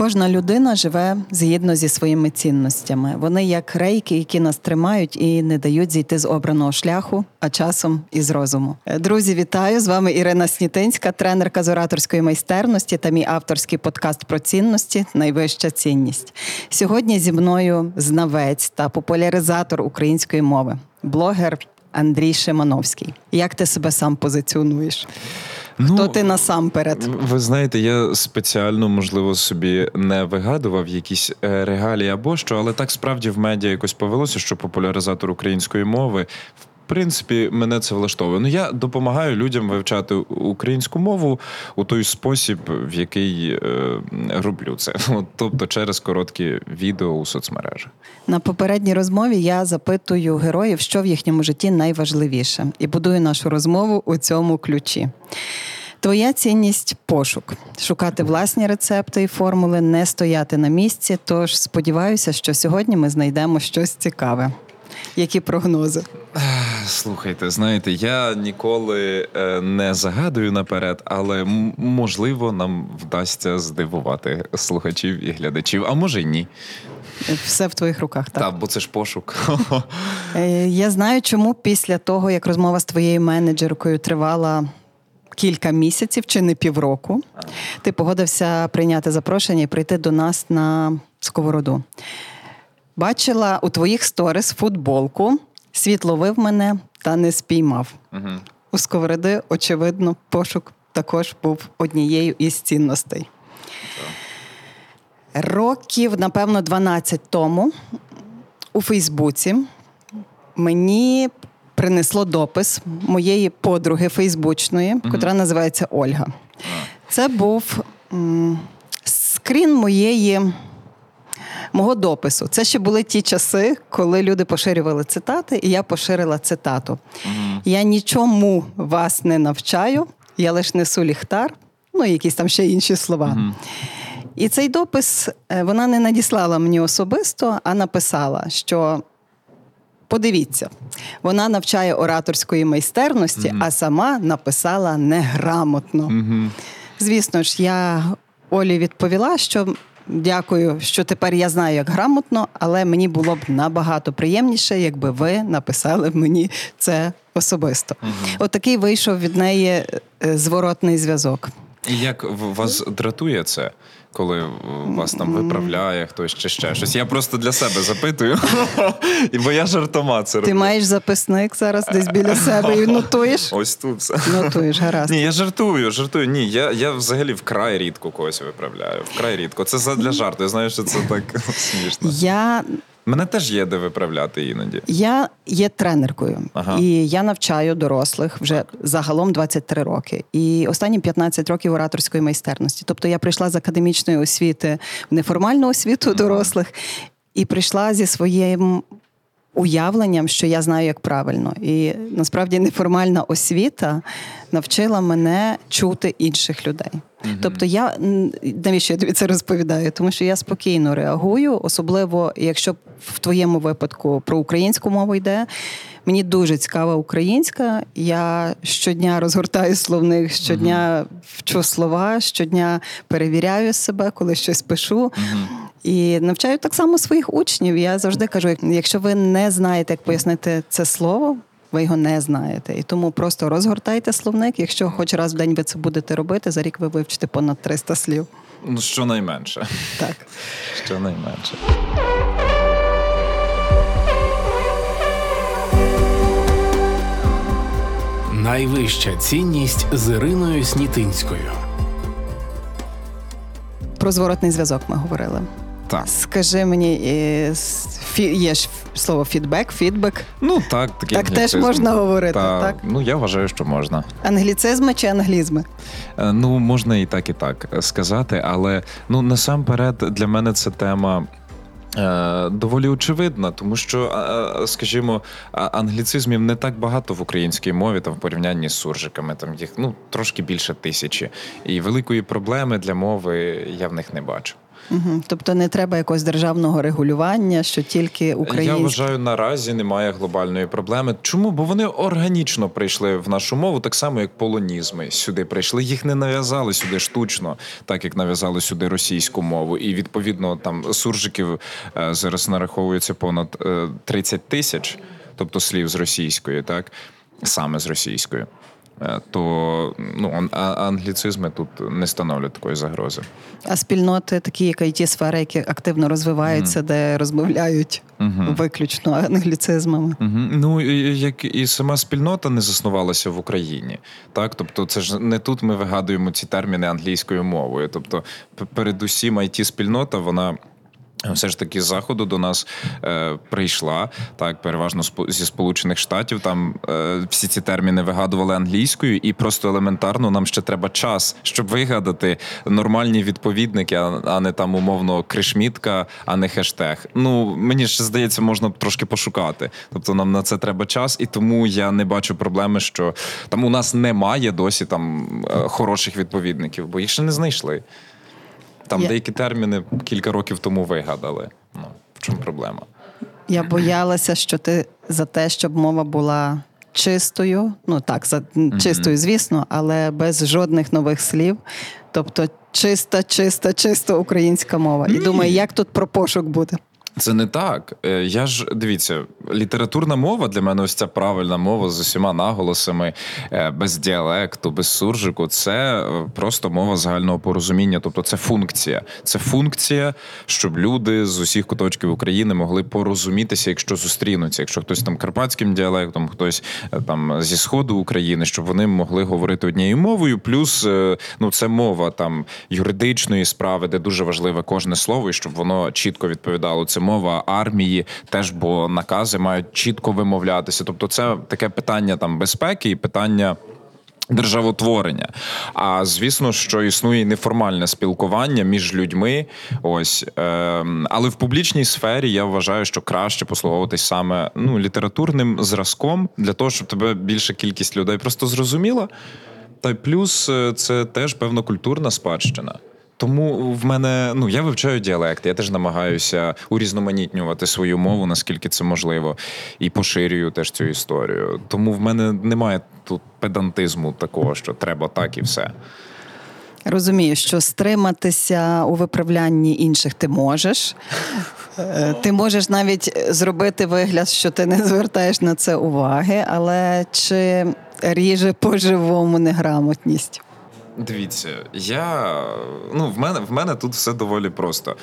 Кожна людина живе згідно зі своїми цінностями. Вони як рейки, які нас тримають і не дають зійти з обраного шляху, а часом із розуму. Друзі, вітаю з вами Ірина Снітинська, тренерка з ораторської майстерності та мій авторський подкаст про цінності Найвища цінність. Сьогодні зі мною знавець та популяризатор української мови, блогер Андрій Шимановський. Як ти себе сам позиціонуєш? Ну, Хто ти насамперед? Ви знаєте, я спеціально, можливо, собі не вигадував якісь е, регалії або що, але так справді в медіа якось повелося, що популяризатор української мови. В принципі, мене це влаштовує. Ну, я допомагаю людям вивчати українську мову у той спосіб, в який е, роблю це. Тобто через короткі відео у соцмережах. На попередній розмові я запитую героїв, що в їхньому житті найважливіше, і будую нашу розмову у цьому ключі. Твоя цінність пошук, шукати власні рецепти і формули, не стояти на місці. Тож сподіваюся, що сьогодні ми знайдемо щось цікаве. Які прогнози? Слухайте, знаєте, я ніколи е, не загадую наперед, але можливо нам вдасться здивувати слухачів і глядачів, а може й ні. Все в твоїх руках, так? Так, бо це ж пошук. Е, я знаю, чому після того, як розмова з твоєю менеджеркою тривала кілька місяців чи не півроку, ти погодився прийняти запрошення і прийти до нас на сковороду. Бачила у твоїх сторіс футболку, світ ловив мене та не спіймав. Угу. У сковороди, очевидно, пошук також був однією із цінностей. Років, напевно, 12 тому у Фейсбуці мені принесло допис моєї подруги Фейсбучної, mm котра називається Ольга. Це був м- скрін моєї. Мого допису. Це ще були ті часи, коли люди поширювали цитати, і я поширила цитату. Я нічому вас не навчаю, я лише несу ліхтар, ну і якісь там ще інші слова. І цей допис е, вона не надіслала мені особисто, а написала, що Подивіться, вона навчає ораторської майстерності, mm-hmm. а сама написала неграмотно. Mm-hmm. Звісно ж, я Олі відповіла, що дякую, що тепер я знаю, як грамотно, але мені було б набагато приємніше, якби ви написали мені це особисто. Отакий вийшов від неї е, зворотний зв'язок. І як вас дратує це? коли вас там виправляє хтось чи ще щось. Я просто для себе запитую, бо я жартома це роблю. Ти маєш записник зараз десь біля себе і нотуєш? Ось тут все. Нотуєш, гаразд. Ні, я жартую, жартую. Ні, я я взагалі вкрай рідко когось виправляю. Вкрай рідко. Це для жарту. Я знаю, що це так смішно. Я Мене теж є де виправляти іноді. Я є тренеркою, ага. і я навчаю дорослих вже загалом 23 роки. І останні 15 років ораторської майстерності. Тобто я прийшла з академічної освіти в неформальну освіту дорослих і прийшла зі своїм. Уявленням, що я знаю, як правильно, і насправді неформальна освіта навчила мене чути інших людей. Mm-hmm. Тобто, я навіщо я тобі це розповідаю? Тому що я спокійно реагую, особливо якщо в твоєму випадку про українську мову йде. Мені дуже цікава українська. Я щодня розгортаю словник, щодня вчу слова, щодня перевіряю себе, коли щось пишу. Uh-huh. І навчаю так само своїх учнів. Я завжди кажу: якщо ви не знаєте, як пояснити це слово, ви його не знаєте. І тому просто розгортайте словник. Якщо хоч раз в день ви це будете робити, за рік ви вивчите понад 300 слів. Ну, щонайменше. Так. Щонайменше. Найвища цінність з Іриною Снітинською. Про зворотний зв'язок ми говорили. Так. Скажи мені, є ж слово фідбек, фідбек. Ну так, такий так теж можна говорити. Та, так? Ну я вважаю, що можна. Англіцизми чи англізми? Е, ну можна і так, і так сказати, але ну насамперед для мене це тема. Е, доволі очевидна, тому що, скажімо, англіцизмів не так багато в українській мові там в порівнянні з суржиками. Там їх ну трошки більше тисячі, і великої проблеми для мови я в них не бачу. Угу. Тобто не треба якогось державного регулювання, що тільки українські... Я вважаю, наразі немає глобальної проблеми. Чому? Бо вони органічно прийшли в нашу мову, так само як полонізми сюди прийшли. Їх не нав'язали сюди штучно, так як нав'язали сюди російську мову. І відповідно там суржиків е, зараз нараховується понад 30 е, тисяч, тобто слів з російської, так саме з російської. Е, то ну англіцизми тут не становлять такої загрози. А спільноти, такі як it сфери, які активно розвиваються, mm де розмовляють mm виключно англіцизмами. mm Ну як і сама спільнота не заснувалася в Україні, так тобто, це ж не тут ми вигадуємо ці терміни англійською мовою. Тобто, передусім, it спільнота вона. Все ж таки з заходу до нас е, прийшла так, переважно зі сполучених штатів. Там е, всі ці терміни вигадували англійською, і просто елементарно нам ще треба час, щоб вигадати нормальні відповідники, а, а не там умовно кришмітка, а не хештег. Ну мені ще здається, можна трошки пошукати. Тобто нам на це треба час, і тому я не бачу проблеми, що там у нас немає досі там е, хороших відповідників, бо їх ще не знайшли. Там Я... деякі терміни кілька років тому вигадали. Ну, В чому проблема? Я боялася, що ти за те, щоб мова була чистою, ну так, за чистою, звісно, але без жодних нових слів. Тобто чиста, чиста, чиста українська мова. І думаю, як тут про пошук буде? Це не так. Е, я ж дивіться, літературна мова для мене ось ця правильна мова з усіма наголосами, е, без діалекту, без суржику. Це е, просто мова загального порозуміння. Тобто, це функція. Це функція, щоб люди з усіх куточків України могли порозумітися, якщо зустрінуться. Якщо хтось там карпатським діалектом, хтось там зі сходу України, щоб вони могли говорити однією мовою. Плюс ну це мова там юридичної справи, де дуже важливе кожне слово, і щоб воно чітко відповідало це мова армії, теж бо накази мають чітко вимовлятися. Тобто, це таке питання там безпеки і питання. Державотворення, а звісно, що існує неформальне спілкування між людьми. Ось е, але в публічній сфері я вважаю, що краще послуговуватись саме ну літературним зразком для того, щоб тебе більша кількість людей просто зрозуміла. Та й плюс е, це теж певна культурна спадщина. Тому в мене ну я вивчаю діалект, я теж намагаюся урізноманітнювати свою мову, наскільки це можливо, і поширюю теж цю історію. Тому в мене немає тут педантизму такого, що треба так і все. Розумію, що стриматися у виправлянні інших ти можеш. Е, ти можеш навіть зробити вигляд, що ти не звертаєш на це уваги, але чи ріже по-живому неграмотність? Дивіться, я ну в мене в мене тут все доволі просто.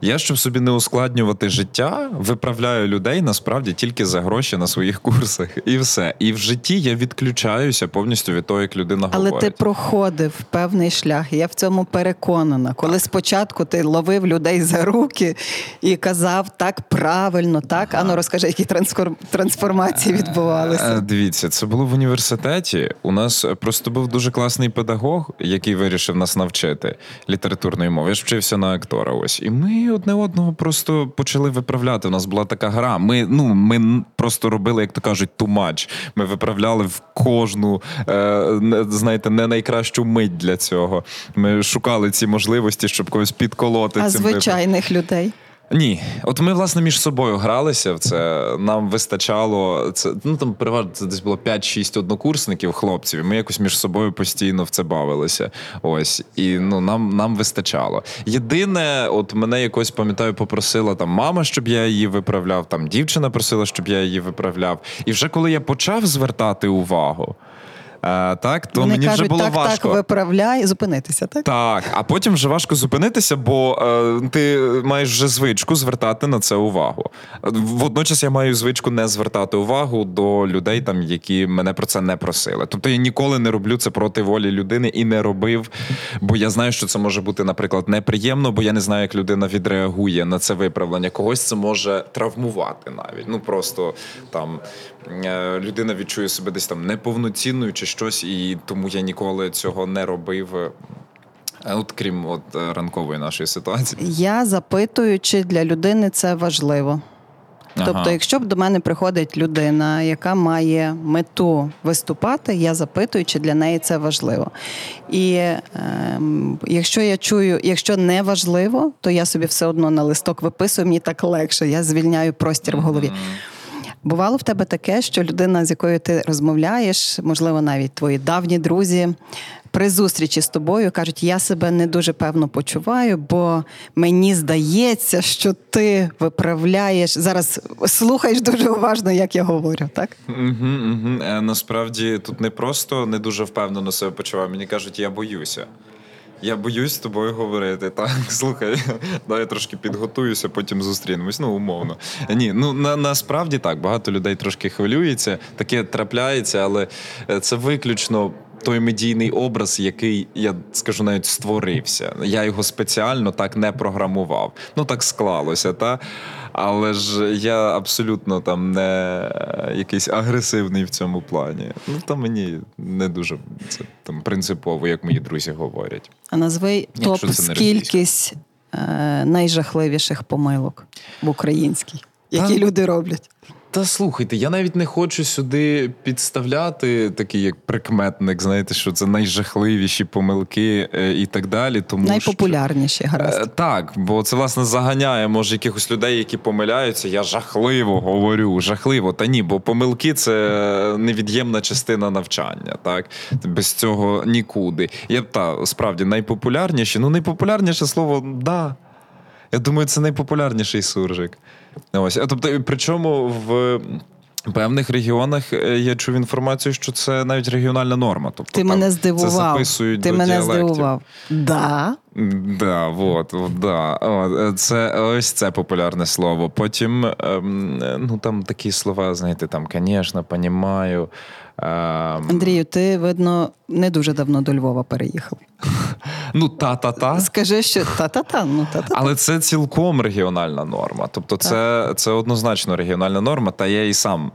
Я, щоб собі не ускладнювати життя, виправляю людей насправді тільки за гроші на своїх курсах, і все. І в житті я відключаюся повністю від того, як людина Але говорить. ти проходив певний шлях. Я в цьому переконана. Коли так. спочатку ти ловив людей за руки і казав так правильно, так ага. ану розкажи, які трансформації відбувалися. Е, дивіться, це було в університеті. У нас просто був дуже класний педагог, який вирішив нас навчити літературної мови. Я ж вчився на актора. Ось і ми одне одного просто почали виправляти. У нас була така гра. Ми ну ми просто робили, як то кажуть, тумач. Ми виправляли в кожну, е, знаєте, не найкращу мить для цього. Ми шукали ці можливості, щоб когось підколоти. А цим звичайних виправ... людей. Ні, от ми власне між собою гралися в це. Нам вистачало це. Ну там переважно це десь було 5-6 однокурсників, хлопців. і Ми якось між собою постійно в це бавилися. Ось і ну нам нам вистачало. Єдине, от мене якось пам'ятаю, попросила там мама, щоб я її виправляв. Там дівчина просила, щоб я її виправляв. І вже коли я почав звертати увагу А, так, то Вони мені кажуть, вже було так, важко. так, виправляй, зупинитися, так? Так, а потім вже важко зупинитися, бо е, ти маєш вже звичку звертати на це увагу. Водночас я маю звичку не звертати увагу до людей, там, які мене про це не просили. Тобто я ніколи не роблю це проти волі людини і не робив, бо я знаю, що це може бути, наприклад, неприємно, бо я не знаю, як людина відреагує на це виправлення. Когось це може травмувати навіть. Ну просто там е, людина відчує себе десь там неповноцінною чи щось, і тому я ніколи цього не робив. От крім от е, ранкової нашої ситуації. Я запитую, чи для людини це важливо. Тобто, Ага. якщо б до мене приходить людина, яка має мету виступати, я запитую, чи для неї це важливо. І ем, якщо я чую, якщо не важливо, то я собі все одно на листок виписую, мені так легше, я звільняю простір в голові. Бувало в тебе таке, що людина, з якою ти розмовляєш, можливо, навіть твої давні друзі. При зустрічі з тобою кажуть, я себе не дуже певно почуваю, бо мені здається, що ти виправляєш зараз. Слухаєш дуже уважно, як я говорю, так? Угу, угу. Насправді тут не просто не дуже впевнено себе почуваю. Мені кажуть, я боюся. Я боюсь з тобою говорити. Так, слухай, дай я трошки підготуюся, потім зустрінемось. Ну, умовно. Ні, ну на, насправді так, багато людей трошки хвилюється, таке трапляється, але е, це виключно. Той медійний образ, який я скажу, навіть створився. Я його спеціально так не програмував. Ну так склалося, та але ж я абсолютно там не е, якийсь агресивний в цьому плані. Ну то мені не дуже це там принципово, як мої друзі говорять. А назви Якщо топ кількість е, найжахливіших помилок в українській, які люди роблять. Та слухайте, я навіть не хочу сюди підставляти такий як прикметник, знаєте, що це найжахливіші помилки е, і так далі. Тому що- Найпопулярніші, гаразд. Е, Так, бо це власне заганяє може якихось людей, які помиляються. Я жахливо говорю, жахливо. Та ні, бо помилки це невід'ємна частина навчання. Так без цього нікуди. Я та справді найпопулярніші. Ну, найпопулярніше слово да. Я думаю, це найпопулярніший суржик. Ось, а тобто, причому в. Певних регіонах е, я чув інформацію, що це навіть регіональна норма. Тобто Ти там мене Це здивував. записують Ти до мене діалектів. здивував. Да. Да, вот, от, да. О, це ось це популярне слово. Потім ем, ну там такі слова, знаєте, там, звісно, понімаю. Ем, Андрію, ти, видно, не дуже давно до Львова переїхав. ну, та-та-та. Скажи, що та-та-та, ну та-та. Але це цілком регіональна норма. Тобто, це, це однозначно регіональна норма, та я і сам.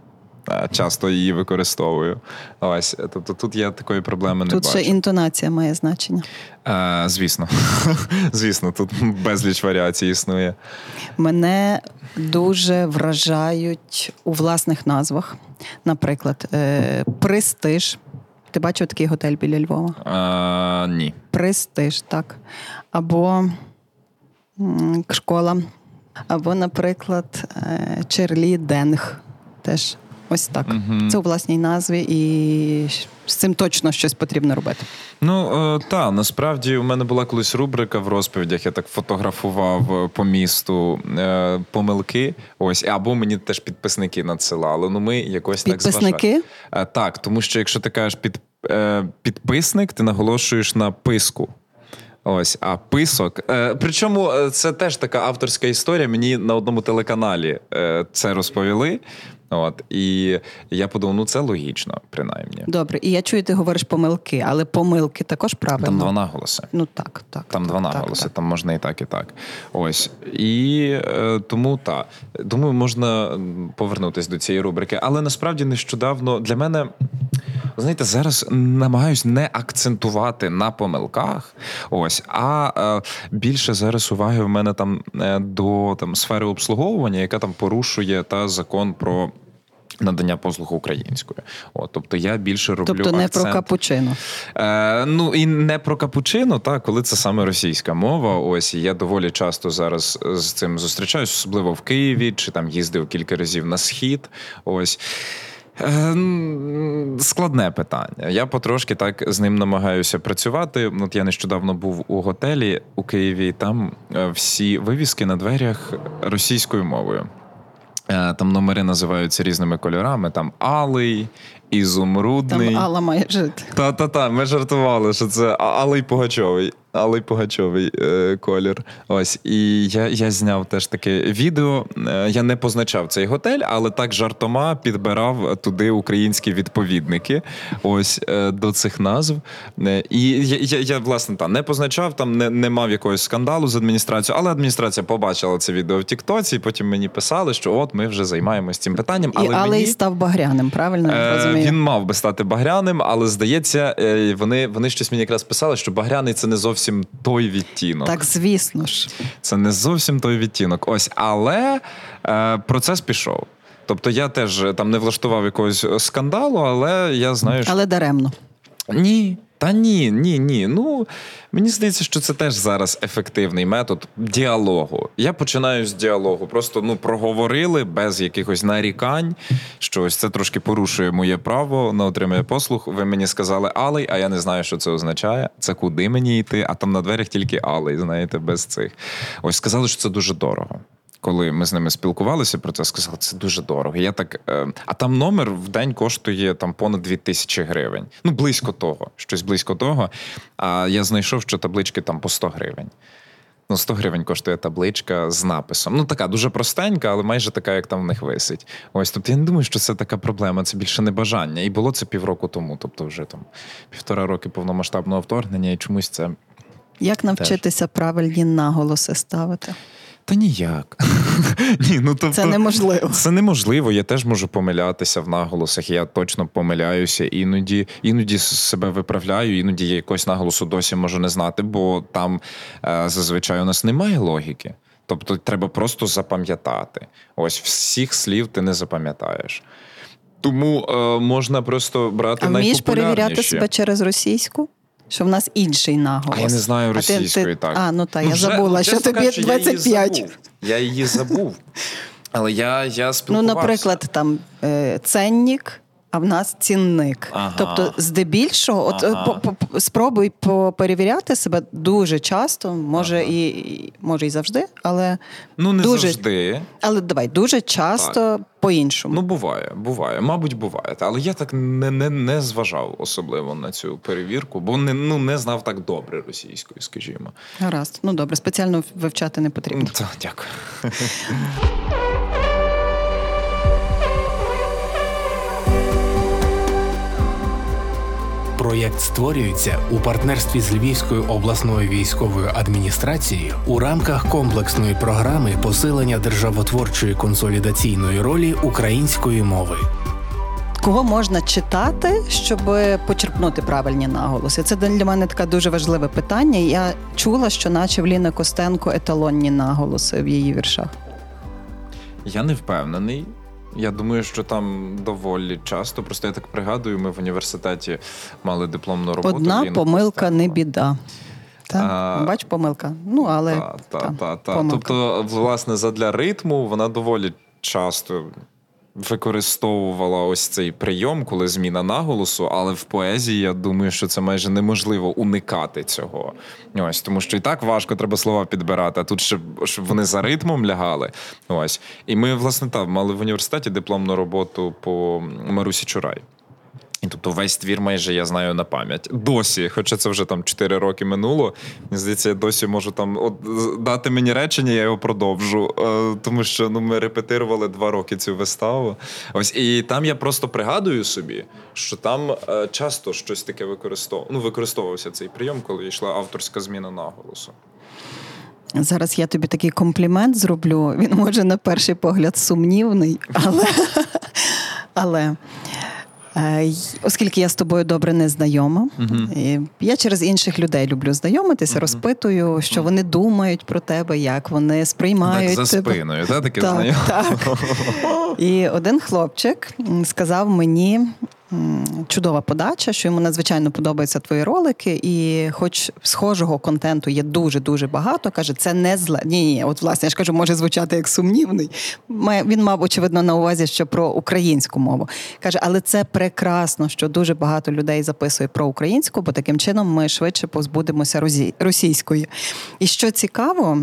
е, Часто її використовую. Ось, тобто тут я такої проблеми не Тут бачу. ще інтонація має значення. Е, звісно, звісно, тут безліч варіацій існує. Мене дуже вражають у власних назвах. Наприклад, е, престиж. Ти бачив такий готель біля Львова? А, ні. Престиж, так. Або школа. Або, наприклад, Черлі Денг. Теж ось так. Угу. Це у власній назві, і з цим точно щось потрібно робити. Ну е, та насправді у мене була колись рубрика в розповідях. Я так фотографував е, по місту е, помилки. Ось або мені теж підписники надсилали. Ну ми якось так Підписники? зважаємо. Е, так, тому що якщо ти кажеш під, е, підписник, ти наголошуєш на писку. Ось, а писок. Е, причому це теж така авторська історія. Мені на одному телеканалі е, це розповіли. От, і я подумав, ну це логічно, принаймні. Добре, і я чую, ти говориш помилки, але помилки також правильно. Там два наголоси. Ну так, так. Там так, два так, наголоси, так. там можна і так, і так. Ось. І е, тому так. Думаю, можна повернутися до цієї рубрики. Але насправді нещодавно для мене. Знаєте, зараз намагаюсь не акцентувати на помилках, ось, а е, більше зараз уваги в мене там е, до там сфери обслуговування, яка там порушує та закон про надання послуг українською. От, тобто я більше роблю Тобто не акцент. про капучино. Е, ну і не про капучино, так, коли це саме російська мова. Ось і я доволі часто зараз з цим зустрічаюсь, особливо в Києві, чи там їздив кілька разів на схід. Ось. Е, Складне питання. Я потрошки так з ним намагаюся працювати. От я нещодавно був у готелі у Києві, і там е, всі вивіски на дверях російською мовою. Е, там номери називаються різними кольорами. Там алий, ізумрудний. Там Алла має жити. Та-та-та, ми жартували, що це Алий Пугачовий. Алий Пугачовий е, колір. Ось. І я я зняв теж таке відео. Е, я не позначав цей готель, але так жартома підбирав туди українські відповідники ось е, до цих назв. Е, і я, я, я, власне, та, не позначав, там не не мав якогось скандалу з адміністрацією, але адміністрація побачила це відео в Тіктоці, і потім мені писали, що от ми вже займаємось цим питанням. Але і Алей мені... став багряним, правильно? я е, розумію? Він мав би стати багряним, але здається, вони, вони щось мені якраз писали, що багряний це не зовсім зовсім той відтінок. Так, звісно ж. Це не зовсім той відтінок. Ось, але е, процес пішов. Тобто я теж там не влаштував якогось скандалу, але я знаю, що. Але даремно. Ні. Та ні, ні, ні. Ну мені здається, що це теж зараз ефективний метод діалогу. Я починаю з діалогу. Просто ну проговорили без якихось нарікань. що ось це трошки порушує моє право на отримання послуг. Ви мені сказали алей, а я не знаю, що це означає. Це куди мені йти? А там на дверях тільки алей, знаєте, без цих. Ось сказали, що це дуже дорого коли ми з ними спілкувалися про це, сказали, це дуже дорого. Я так, е, А там номер в день коштує там понад 2 тисячі гривень. Ну, близько того, щось близько того. А я знайшов, що таблички там по 100 гривень. Ну, 100 гривень коштує табличка з написом. Ну, така дуже простенька, але майже така, як там в них висить. Ось тобто я не думаю, що це така проблема, це більше не бажання. І було це півроку тому, тобто вже там півтора роки повномасштабного вторгнення, і чомусь це. Як навчитися Теж. правильні наголоси ставити? Та ніяк. Ні, ну тобто, Це неможливо. Це неможливо. Я теж можу помилятися в наголосах. Я точно помиляюся. Іноді іноді себе виправляю, іноді я якось наголосу досі можу не знати, бо там е, зазвичай у нас немає логіки. Тобто треба просто запам'ятати. Ось всіх слів ти не запам'ятаєш. Тому е, можна просто брати а вмієш перевіряти себе через російську? Що в нас інший наголос. А я не знаю російської, а ти, так. А, ну так, ну, я вже, забула, що тобі кажучи, 25. Я її забув. Я її забув. Але я я Ну, наприклад, там е, ценник, а в нас цінник. Ага. Тобто, здебільшого, от ага. по, по, спробуй перевіряти себе дуже часто, може ага. і може і завжди, але ну не дуже, завжди. Але давай дуже часто так. по-іншому. Ну буває, буває, мабуть, буває. Але я так не не, не зважав особливо на цю перевірку, бо не ну не знав так добре російською, скажімо. Гаразд, ну добре, спеціально вивчати не потрібно. Так, дякую. Проєкт створюється у партнерстві з Львівською обласною військовою адміністрацією у рамках комплексної програми посилення державотворчої консолідаційної ролі української мови. Кого можна читати, щоб почерпнути правильні наголоси? Це для мене таке дуже важливе питання. Я чула, що наче в Ліни Костенко еталонні наголоси в її віршах. Я не впевнений. Я думаю, що там доволі часто. Просто я так пригадую, ми в університеті мали дипломну роботу. Одна помилка не біда. Та, а, Бач, помилка. Ну, але та, та, та, та. Тобто, власне, задля ритму вона доволі часто використовувала ось цей прийом, коли зміна наголосу, але в поезії я думаю, що це майже неможливо уникати цього. Ось тому, що і так важко треба слова підбирати. А тут ще щоб вони за ритмом лягали. Ось і ми, власне, там мали в університеті дипломну роботу по Марусі Чурай. І тобто весь твір майже я знаю на пам'ять. Досі, хоча це вже там 4 роки минуло. Мені здається, я досі можу там от дати мені речення, я його продовжу. Е, тому що ну ми репетирували два роки цю виставу. Ось і там я просто пригадую собі, що там е, часто щось таке використовував. Ну, використовувався цей прийом, коли йшла авторська зміна наголосу. Зараз я тобі такий комплімент зроблю. Він може на перший погляд сумнівний, але. але... Е, оскільки я з тобою добре не знайома, uh-huh. я через інших людей люблю знайомитися, uh-huh. розпитую, що вони думають про тебе, як вони сприймають так, за тебе. спиною, та, таке так, так. І один хлопчик сказав мені, чудова подача, що йому надзвичайно подобаються твої ролики, і хоч схожого контенту є дуже дуже багато, каже, це не зле. Ні, ні, от власне я ж кажу, може звучати як сумнівний. Він мав очевидно на увазі, що про українську мову каже, але це прекрасно, що дуже багато людей записує про українську, бо таким чином ми швидше позбудемося російської. І що цікаво,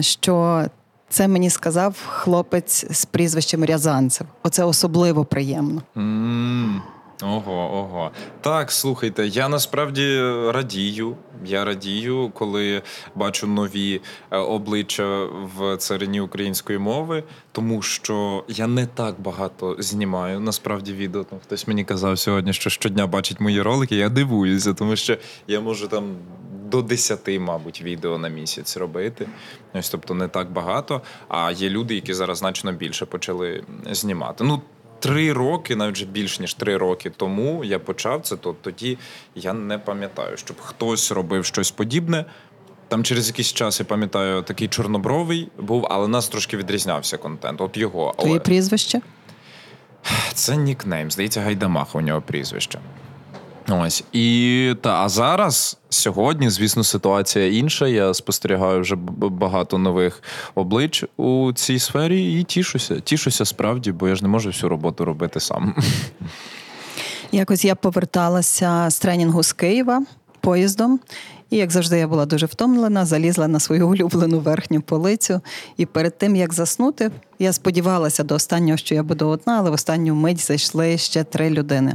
що Це мені сказав хлопець з прізвищем Рязанцев. Оце особливо приємно. Mm. Ого, ого. Так, слухайте, я насправді радію. Я радію, коли бачу нові е, обличчя в царині української мови, тому що я не так багато знімаю. Насправді відео там хтось мені казав сьогодні, що щодня бачить мої ролики. Я дивуюся, тому що я можу там. До 10, мабуть, відео на місяць робити. Ось, тобто не так багато. А є люди, які зараз значно більше почали знімати. Ну, три роки, навіть вже більш ніж три роки тому я почав це, то тоді я не пам'ятаю, щоб хтось робив щось подібне. Там через якийсь час я пам'ятаю, такий чорнобровий був, але нас трошки відрізнявся контент. От його. Твоє прізвище? Це нікнейм. Здається, Гайдамаха у нього прізвище. Ось і та а зараз сьогодні, звісно, ситуація інша. Я спостерігаю вже багато нових облич у цій сфері і тішуся. Тішуся справді, бо я ж не можу всю роботу робити сам. Якось я поверталася з тренінгу з Києва поїздом, і, як завжди, я була дуже втомлена, залізла на свою улюблену верхню полицю. І перед тим, як заснути, я сподівалася до останнього, що я буду одна, але в останню мить зайшли ще три людини: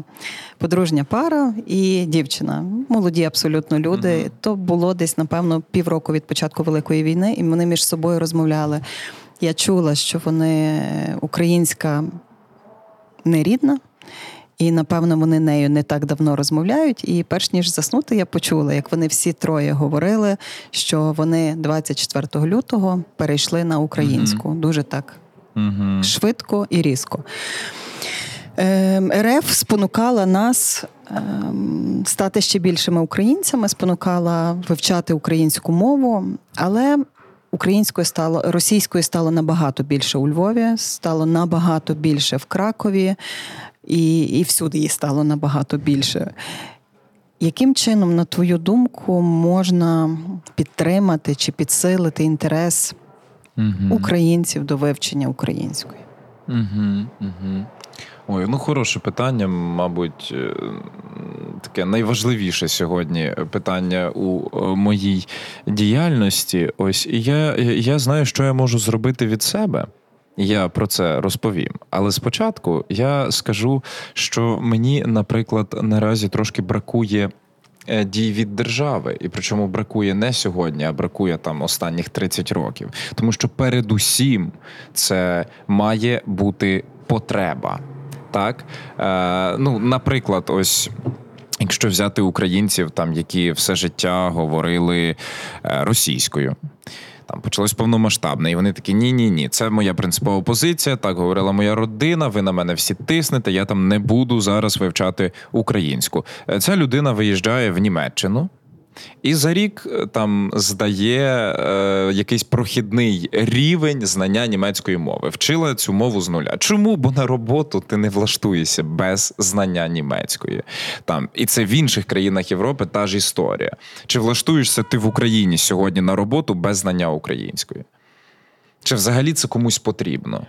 подружня пара і дівчина. Молоді абсолютно люди. Mm-hmm. То було десь, напевно, півроку від початку Великої війни, і вони між собою розмовляли. Я чула, що вони українська нерідна. І напевно вони нею не так давно розмовляють. І перш ніж заснути, я почула, як вони всі троє говорили, що вони 24 лютого перейшли на українську. mm Дуже так mm швидко і різко. Ем, РФ спонукала нас ем, стати ще більшими українцями, спонукала вивчати українську мову, але українською стало російською стало набагато більше у Львові, стало набагато більше в Кракові і, і всюди її стало набагато більше. Яким чином, на твою думку, можна підтримати чи підсилити інтерес угу. українців до вивчення української? Угу, угу. Ой, ну хороше питання, мабуть, е, таке найважливіше сьогодні питання у е, моїй діяльності. Ось я, я знаю, що я можу зробити від себе. Я про це розповім. Але спочатку я скажу, що мені, наприклад, наразі трошки бракує. Е, дій від держави, і причому бракує не сьогодні, а бракує там останніх 30 років. Тому що передусім це має бути потреба. Так, Е, ну, наприклад, ось. Якщо взяти українців, там які все життя говорили е, російською, там почалось повномасштабне, і вони такі: ні, ні, ні, це моя принципова позиція. Так говорила моя родина. Ви на мене всі тиснете. Я там не буду зараз вивчати українську. Е, ця людина виїжджає в Німеччину. І за рік е, там здає е, якийсь прохідний рівень знання німецької мови. Вчила цю мову з нуля. Чому? Бо на роботу ти не влаштуєшся без знання німецької. Там І це в інших країнах Європи та ж історія. Чи влаштуєшся ти в Україні сьогодні на роботу без знання української? Чи взагалі це комусь потрібно?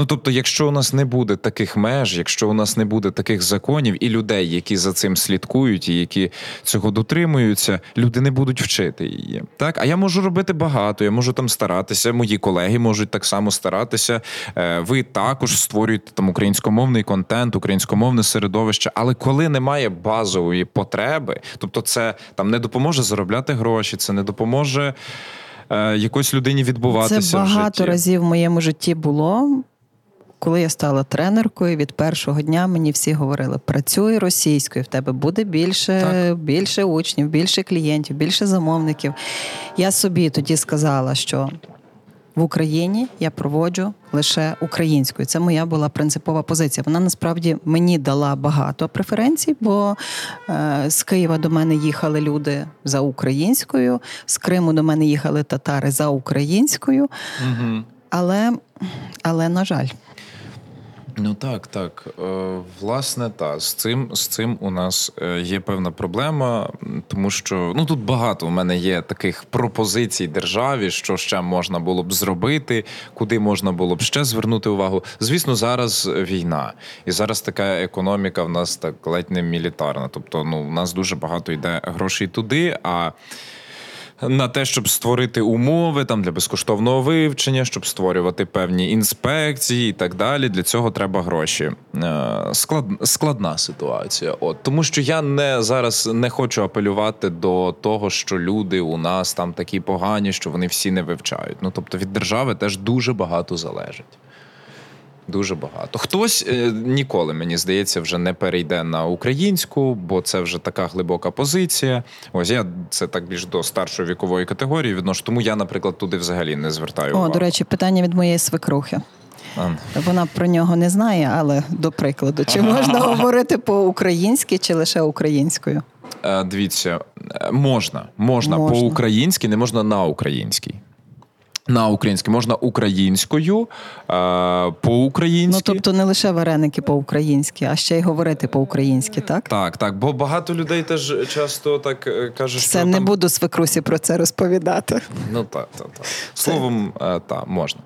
Ну тобто, якщо у нас не буде таких меж, якщо у нас не буде таких законів і людей, які за цим слідкують, і які цього дотримуються, люди не будуть вчити її. Так, а я можу робити багато, я можу там старатися. Мої колеги можуть так само старатися. Е, ви також створюєте там українськомовний контент, українськомовне середовище. Але коли немає базової потреби, тобто це там не допоможе заробляти гроші, це не допоможе. Е, якоїсь людині відбуватися Це багато в житті. разів в моєму житті було. Коли я стала тренеркою, від першого дня мені всі говорили: працюй російською, в тебе буде більше більше учнів, більше клієнтів, більше замовників. Я собі тоді сказала, що в Україні я проводжу лише українською. Це моя була принципова позиція. Вона насправді мені дала багато преференцій, бо е, з Києва до мене їхали люди за українською, з Криму до мене їхали татари за українською. Угу. Але, Але на жаль. Ну так, так. Е, власне, та з цим з цим у нас е, є певна проблема, тому що ну тут багато в мене є таких пропозицій державі, що ще можна було б зробити, куди можна було б ще звернути увагу. Звісно, зараз війна, і зараз така економіка в нас так ледь не мілітарна. Тобто, ну в нас дуже багато йде грошей туди. а на те, щоб створити умови там для безкоштовного вивчення, щоб створювати певні інспекції і так далі. Для цього треба гроші. Е, склад, складна ситуація. От тому, що я не зараз не хочу апелювати до того, що люди у нас там такі погані, що вони всі не вивчають. Ну тобто від держави теж дуже багато залежить. Дуже багато. Хтось е, ніколи, мені здається, вже не перейде на українську, бо це вже така глибока позиція. Ось я це так більш до старшої вікової категорії відношу, тому я, наприклад, туди взагалі не звертаю. О, увагу. до речі, питання від моєї свекрухи. А, Вона про нього не знає, але до прикладу, чи можна говорити по-українськи чи лише українською? е, дивіться, е, можна, можна, Можна. по-українськи, не можна на українській. На українській можна українською, е, по-українськи. Ну тобто не лише вареники по-українськи, а ще й говорити по-українськи, так? Так, так, бо багато людей теж часто так е, каже, що Все, не там... буду свекрусі про це розповідати. Ну так, так, так. Словом, е, так, можна.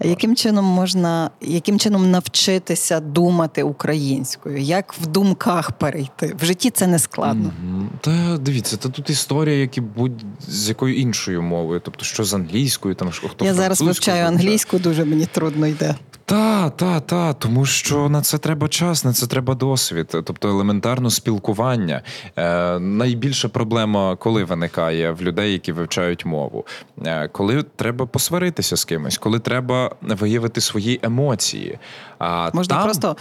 Яким чином можна, яким чином навчитися думати українською? Як в думках перейти? В житті це не складно. М, Та дивіться, та тут історія, як і будь з якою іншою мовою, тобто що з англійською, там хто Я зараз вивчаю англійську, дуже мені трудно йде. Та, та, та, тому що на це треба час, на це треба досвід, тобто елементарно спілкування. Е, найбільша проблема, коли виникає в людей, які вивчають мову, е, коли треба посваритися з кимось, коли треба виявити свої емоції. А Можна там... просто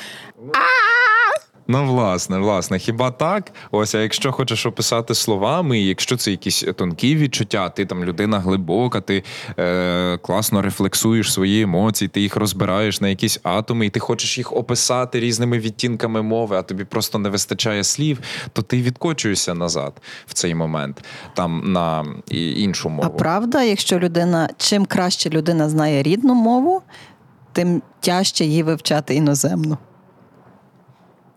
Ну, власне, власне, хіба так? Ось, а якщо хочеш описати словами, і якщо це якісь тонкі відчуття, ти там людина глибока, ти е, класно рефлексуєш свої емоції, ти їх розбираєш на якісь атоми, і ти хочеш їх описати різними відтінками мови, а тобі просто не вистачає слів, то ти відкочуєшся назад в цей момент, там на іншу а мову. правда, якщо людина чим краще людина знає рідну мову, тим тяжче їй вивчати іноземну.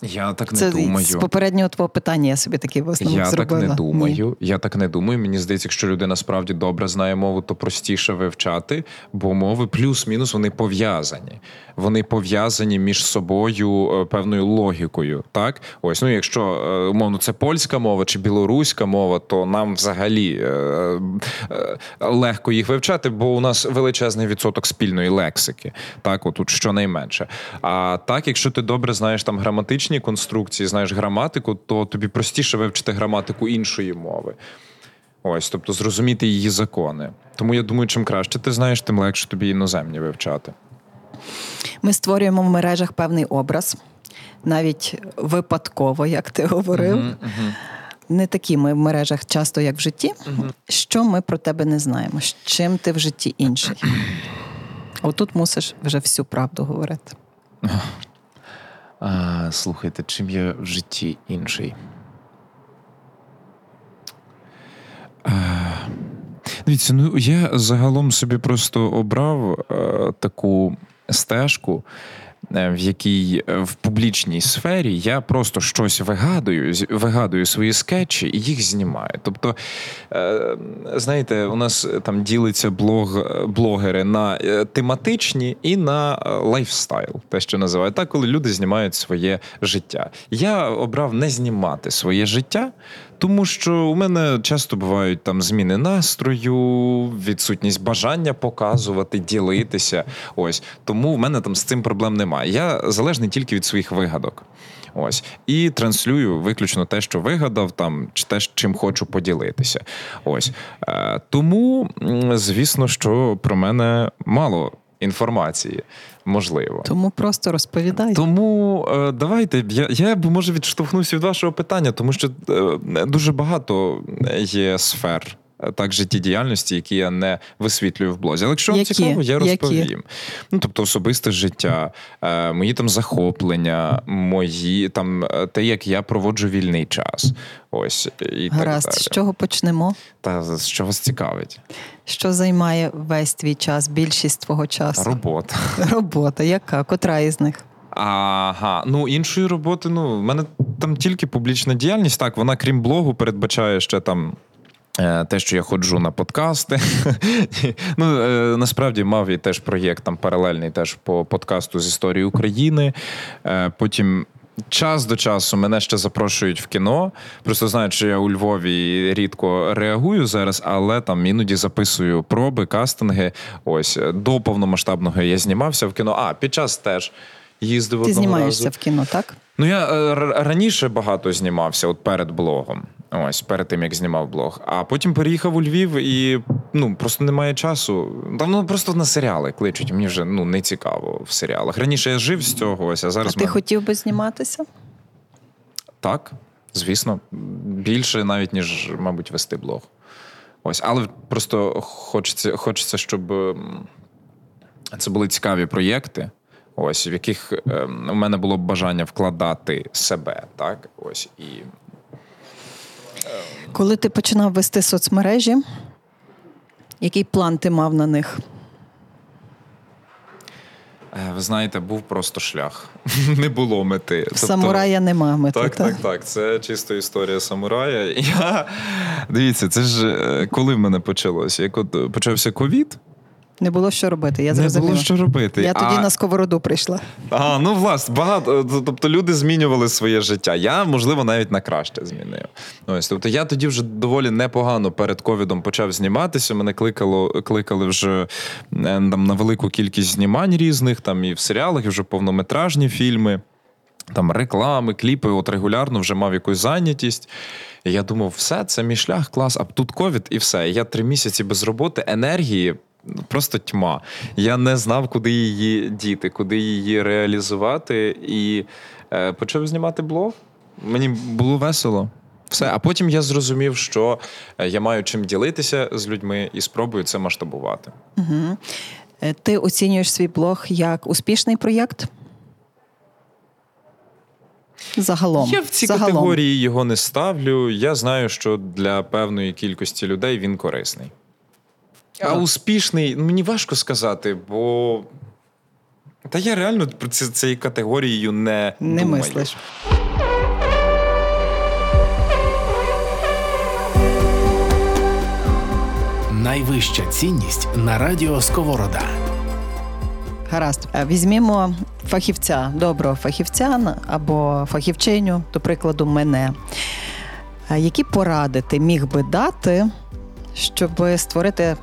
Я так не Це думаю. з попереднього твого питання я собі такий висновок Я зробила. так не Ні. думаю. Я так не думаю. Мені здається, якщо людина справді добре знає мову, то простіше вивчати, бо мови плюс-мінус вони пов'язані. Вони пов'язані між собою е, певною логікою. Так, ось ну, якщо е, умовно це польська мова чи білоруська мова, то нам взагалі е, легко їх вивчати, бо у нас величезний відсоток спільної лексики. Так, отут щонайменше. А так, якщо ти добре знаєш там граматичні конструкції, знаєш граматику, то тобі простіше вивчити граматику іншої мови. Ось, тобто зрозуміти її закони. Тому я думаю, чим краще ти знаєш, тим легше тобі іноземні вивчати. Ми створюємо в мережах певний образ, навіть випадково, як ти говорив. Не такі ми в мережах часто, як в житті. Що ми про тебе не знаємо? З чим ти в житті інший? Отут мусиш вже всю правду говорити. А, слухайте, чим я в житті інший? А, дивіться, ну я загалом собі просто обрав е, таку стежку. е, В якій е, в публічній сфері я просто щось вигадую, вигадую свої скетчі і їх знімаю. Тобто, е, знаєте, у нас там ділиться блог, блогери на тематичні і на лайфстайл, те, що називають так, коли люди знімають своє життя. Я обрав не знімати своє життя. Тому що у мене часто бувають там зміни настрою, відсутність бажання показувати, ділитися. Ось тому в мене там з цим проблем немає. Я залежний тільки від своїх вигадок. Ось і транслюю виключно те, що вигадав, там чи те, чим хочу поділитися. Ось е, тому, звісно, що про мене мало інформації, можливо. Тому просто розповідай. Тому е, давайте я, я б може відштовхнуся від вашого питання, тому що е, дуже багато є сфер. е, Так, життєдіяльності, які я не висвітлюю в блозі. Але якщо вам Які? цікаво, я Які? розповім. Ну, тобто, особисте життя, мої там захоплення, мої там те, як я проводжу вільний час. Ось і Гаразд, так з чого почнемо? Та що вас цікавить? Що займає весь твій час, більшість твого часу? Робота. Робота, яка? Котра із них? Ага, ну іншої роботи, ну в мене там тільки публічна діяльність. Так, вона крім блогу передбачає ще там. е, Те, що я ходжу на подкасти. ну, е, насправді мав і теж проєкт там паралельний теж по подкасту з історії України. Е, Потім час до часу мене ще запрошують в кіно. Просто знаю, що я у Львові рідко реагую зараз, але там іноді записую проби, кастинги. Ось до повномасштабного я знімався в кіно. А під час теж їздив Ти одного знімаєшся разу. в кіно, так? Ну я е, раніше багато знімався, от перед блогом. Ось перед тим як знімав блог. А потім переїхав у Львів і ну просто немає часу. Там ну просто на серіали кличуть. Мені вже ну не цікаво в серіалах. Раніше я жив з цього, ось а зараз а ти мене... хотів би зніматися? так, звісно, більше навіть ніж, мабуть, вести блог. Ось, але просто хочеться, хочеться, щоб це були цікаві проєкти. Ось, в яких е, у мене було бажання вкладати себе, так? Ось і Коли ти починав вести соцмережі, який план ти мав на них? Е, Ви знаєте, був просто шлях. Не було мети. Тобто, Самурая нема мети. Так, так, так. Це чисто історія самурая. Я... Дивіться, це ж е, коли в мене почалося? Як от почався ковід, Не було що робити, я не було що робити. Я тоді а... на сковороду прийшла. А, ну власне, багато. Тобто люди змінювали своє життя. Я, можливо, навіть на краще змінив. Ось, тобто я тоді вже доволі непогано перед ковідом почав зніматися. Мене кликало, кликали вже е, там, на велику кількість знімань різних, там і в серіалах, і вже повнометражні фільми. Там реклами, кліпи, от регулярно вже мав якусь зайнятість. І я думав, все, це мій шлях, клас, а тут ковід і все. Я три місяці без роботи, енергії. Просто тьма. Я не знав, куди її діти, куди її реалізувати. І е, почав знімати блог. Мені було весело. Все. А потім я зрозумів, що е, я маю чим ділитися з людьми і спробую це масштабувати. Угу. Ти оцінюєш свій блог як успішний проєкт? Загалом. Я в цій Загалом. категорії його не ставлю. Я знаю, що для певної кількості людей він корисний. А успішний, ну, мені важко сказати, бо. Та я реально про ці- цією категорією не, Не думаю. мислиш. Найвища цінність на радіо Сковорода. Гаразд. Е, Візьмімо фахівця, доброго фахівця або фахівчиню, до прикладу, мене. Е, Які поради ти міг би дати, щоб створити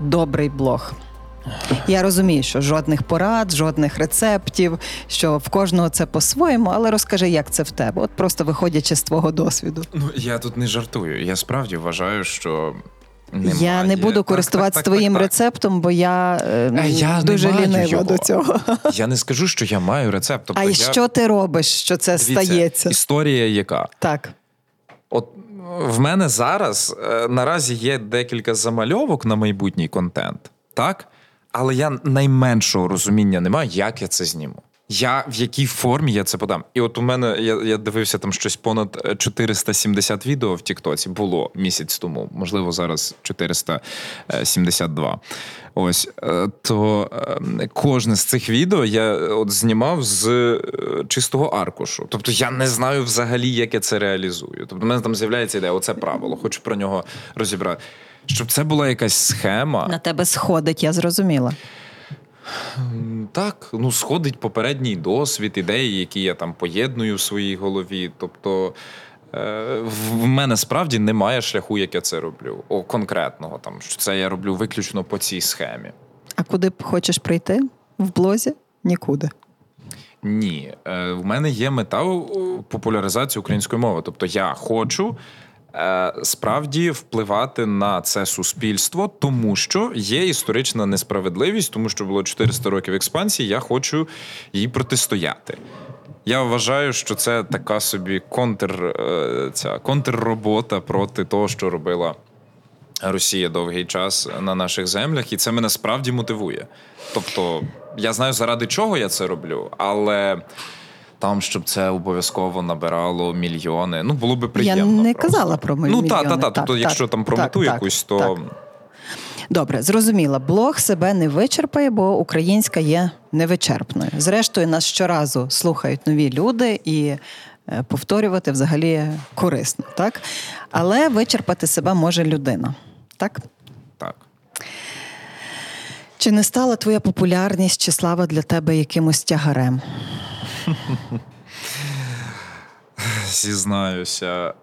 добрий блог? Я розумію, що жодних порад, жодних рецептів, що в кожного це по-своєму, але розкажи, як це в тебе, от просто виходячи з твого досвіду. Ну, я тут не жартую. Я справді вважаю, що. Немає. Я не буду користуватися твоїм так, так. рецептом, бо я, е, Е, я дуже лінива його. до цього. Я не скажу, що я маю рецепт. Тобто А я... що ти робиш, що це Дивіться, стається? Історія яка? Так. От в мене зараз е, наразі є декілька замальовок на майбутній контент, так? Але я найменшого розуміння не маю, як я це зніму. Я в якій формі я це подам. І от у мене я, я дивився там щось понад е, 470 відео в Тіктоці було місяць тому, можливо, зараз 472. Ось е, то е, кожне з цих відео я от знімав з е, чистого аркушу. Тобто я не знаю взагалі, як я це реалізую. Тобто, в мене там з'являється ідея, оце правило, хочу про нього розібрати. Щоб це була якась схема. На тебе сходить, я зрозуміла. Так, ну сходить попередній досвід, ідеї, які я там поєдную в своїй голові. Тобто е, в мене справді немає шляху, як я це роблю. О, конкретного там, що це я роблю виключно по цій схемі. А куди б хочеш прийти в блозі? Нікуди. Ні, е, в мене є мета популяризації української мови. Тобто я хочу. Е, Справді впливати на це суспільство, тому що є історична несправедливість, тому що було 400 років експансії. Я хочу їй протистояти. Я вважаю, що це така собі контр, е, ця контрробота проти того, що робила Росія довгий час на наших землях, і це мене справді мотивує. Тобто, я знаю, заради чого я це роблю, але там, щоб це обов'язково набирало мільйони, ну було би приємно. Я не просто. казала про Ну мільйони. та, та, та. Тобто, так, якщо там про так, мету так, якусь, то так. Добре, зрозуміла. Блог себе не вичерпає, бо українська є невичерпною. Зрештою, нас щоразу слухають нові люди і е, повторювати взагалі корисно, так? Але вичерпати себе може людина. Так? так. Чи не стала твоя популярність чи слава для тебе якимось тягарем? Зізнаюся.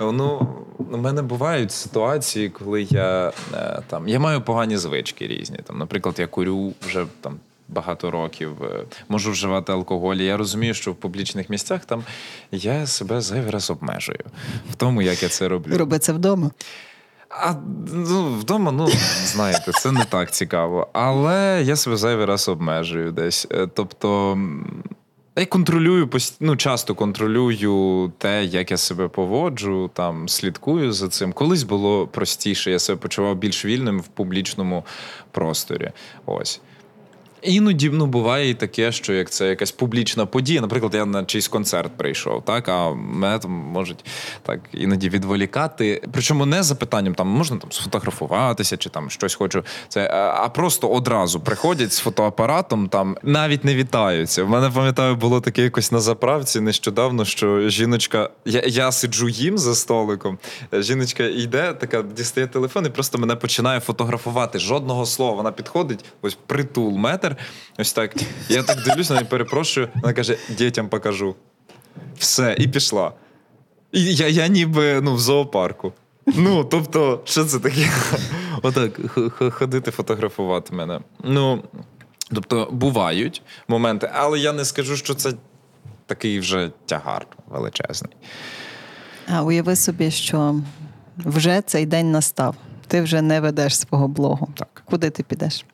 Ну, у мене бувають ситуації, коли я е, там я маю погані звички різні. Там, Наприклад, я курю вже там багато років, е, можу вживати алкоголь. Я розумію, що в публічних місцях там я себе зайвий раз обмежую в тому, як я це роблю. Роби це вдома. А ну, вдома, ну знаєте, це не так цікаво. Але я себе зайвий раз обмежую десь. Е, тобто. Я контролюю ну, часто контролюю те, як я себе поводжу, там слідкую за цим. Колись було простіше, я себе почував більш вільним в публічному просторі. Ось. Іноді ну, буває і таке, що як це якась публічна подія. Наприклад, я на чийсь концерт прийшов, так а мене там можуть так іноді відволікати. Причому не запитанням там можна там сфотографуватися чи там щось хочу. Це а просто одразу приходять з фотоапаратом, там навіть не вітаються. В мене пам'ятаю, було таке якось на заправці нещодавно, що жіночка, я я сиджу їм за столиком. Жіночка йде, така дістає телефон і просто мене починає фотографувати. Жодного слова. Вона підходить, ось притул метр. Ось так. Я так дивлюся, на неї перепрошую. Вона каже: дітям покажу. Все, і пішла. І я я ніби ну, в зоопарку. Ну, тобто, що це таке? Отак, ходити фотографувати мене. Ну, тобто, бувають моменти, але я не скажу, що це такий вже тягар величезний. А уяви собі, що вже цей день настав. Ти вже не ведеш свого блогу. Так. Куди ти підеш?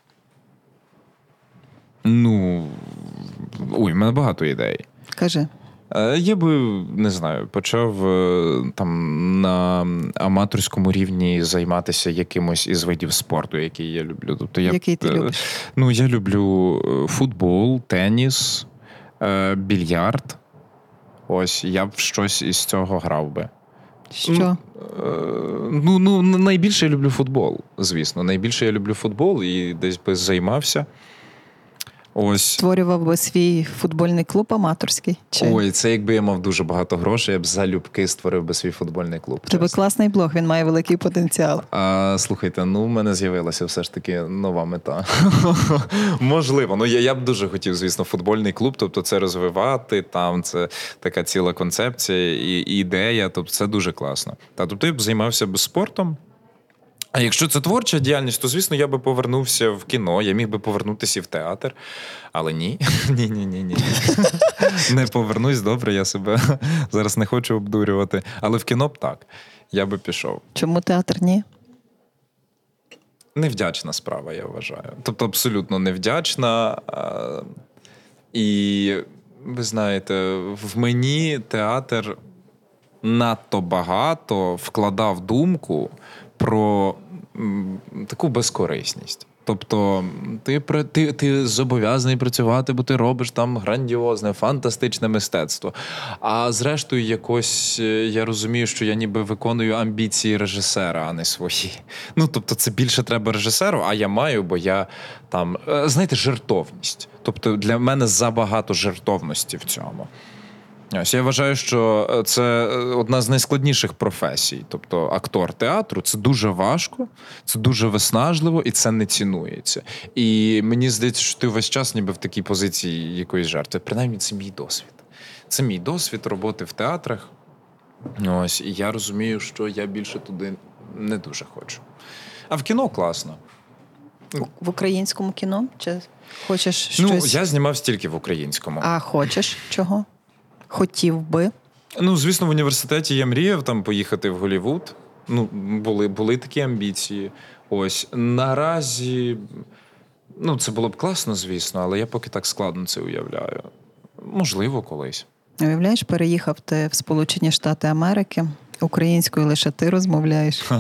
Ну. Ой, в мене багато ідей. Кажи. Е, я би не знаю, почав е, там на аматорському рівні займатися якимось із видів спорту, який я люблю. Тобто я який ти любиш? Ну я люблю футбол, теніс, більярд. Ось я б щось із цього грав би. Що? Ну, ну найбільше я люблю футбол, звісно. Найбільше я люблю футбол і десь би займався. Ось створював би свій футбольний клуб аматорський. Чи? Ой, це якби я мав дуже багато грошей, я б залюбки створив би свій футбольний клуб. Тебе класний блог, він має великий потенціал. А слухайте, ну в мене з'явилася все ж таки нова мета. Можливо, ну я я б дуже хотів, звісно, футбольний клуб, тобто це розвивати. Там це така ціла концепція і, ідея. Тобто це дуже класно. Та тобто я б займався б спортом. А якщо це творча діяльність, то звісно я би повернувся в кіно, я міг би повернутися і в театр. Але ні, ні, ні, ні, ні. Не повернусь добре, я себе зараз не хочу обдурювати. Але в кіно б так, я би пішов. Чому театр ні? Невдячна справа, я вважаю. Тобто абсолютно невдячна. І ви знаєте, в мені театр надто багато вкладав думку про таку безкорисність. Тобто ти ти, ти зобов'язаний працювати, бо ти робиш там грандіозне, фантастичне мистецтво. А зрештою, якось е, я розумію, що я ніби виконую амбіції режисера, а не свої. Ну тобто, це більше треба режисеру, а я маю, бо я там е, знаєте, жертовність. Тобто для мене забагато жертовності в цьому. Ось я вважаю, що е, це е, одна з найскладніших професій. Тобто актор театру це дуже важко, це дуже виснажливо і це не цінується. І мені здається, що ти весь час ніби в такій позиції якоїсь жертви. Принаймні, це мій досвід. Це мій досвід роботи в театрах. Ось, і я розумію, що я більше туди не дуже хочу. А в кіно класно. В українському кіно? Чи хочеш ну, щось? Ну, я знімав стільки в українському. А хочеш чого? Хотів би? Ну, звісно, в університеті я мріяв там поїхати в Голівуд. Ну, були були такі амбіції. Ось наразі, ну, це було б класно, звісно, але я поки так складно це уявляю. Можливо, колись. Уявляєш, переїхав ти в Сполучені Штати Америки. Українською лише ти розмовляєш.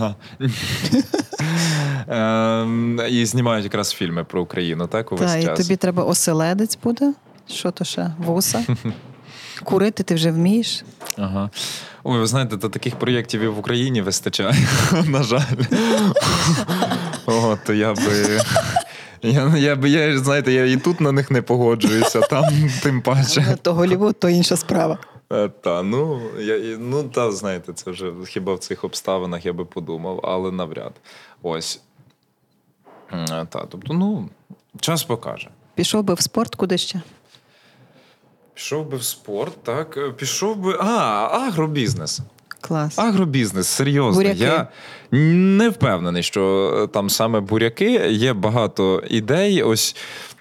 Ем, і знімають якраз фільми про Україну, так? увесь час. Так, і тобі треба оселедець буде? Що то ще? Вуса? Курити ти вже вмієш? Ага. Ой, ви знаєте, то таких проєктів і в Україні вистачає, на жаль. О, то я би. Я я, я, знаєте, я і тут на них не погоджуюся, там тим паче. То Голівуд, то інша справа. Е, та, ну, я, ну, та, знаєте, це вже хіба в цих обставинах я би подумав, але навряд. Ось. Та, тобто, ну, час покаже. Пішов би в спорт куди ще? Пішов би в спорт, так. е, Пішов би. А, агробізнес. Клас. Агробізнес, серйозно. Буряки. Я не впевнений, що е, там саме буряки. Є багато ідей. Ось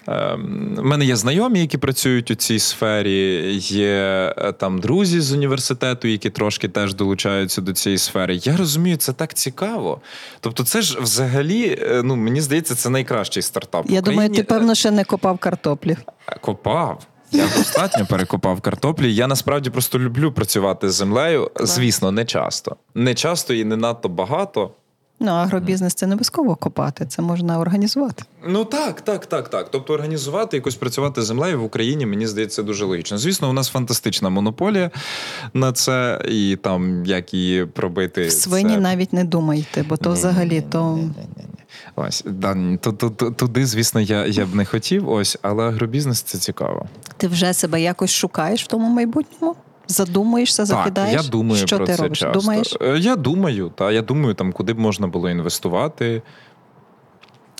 ем, в мене є знайомі, які працюють у цій сфері. Є е, там друзі з університету, які трошки теж долучаються до цієї сфери. Я розумію, це так цікаво. Тобто, це ж взагалі, ну мені здається, це найкращий стартап. в Я думаю, ти певно ще не копав картоплі. Копав. Я достатньо перекопав картоплі. Я насправді просто люблю працювати з землею. Звісно, не часто. Не часто і не надто багато. Ну, агробізнес це не обов'язково копати, це можна організувати. Ну так, так, так, так. Тобто організувати якось працювати з землею в Україні, мені здається, дуже логічно. Звісно, у нас фантастична монополія на це, і там як її пробити. В свині це... навіть не думайте, бо то Ні, взагалі ні, то. ні, ні, ні, ні. Ось да, туди, звісно, я, я б не хотів. Ось, але агробізнес це цікаво. Ти вже себе якось шукаєш в тому майбутньому? Задумуєшся, закидаєш? Так, я думаю що про ти це робиш? часто. Думаєш? Е, Я думаю, та я думаю, там куди б можна було інвестувати,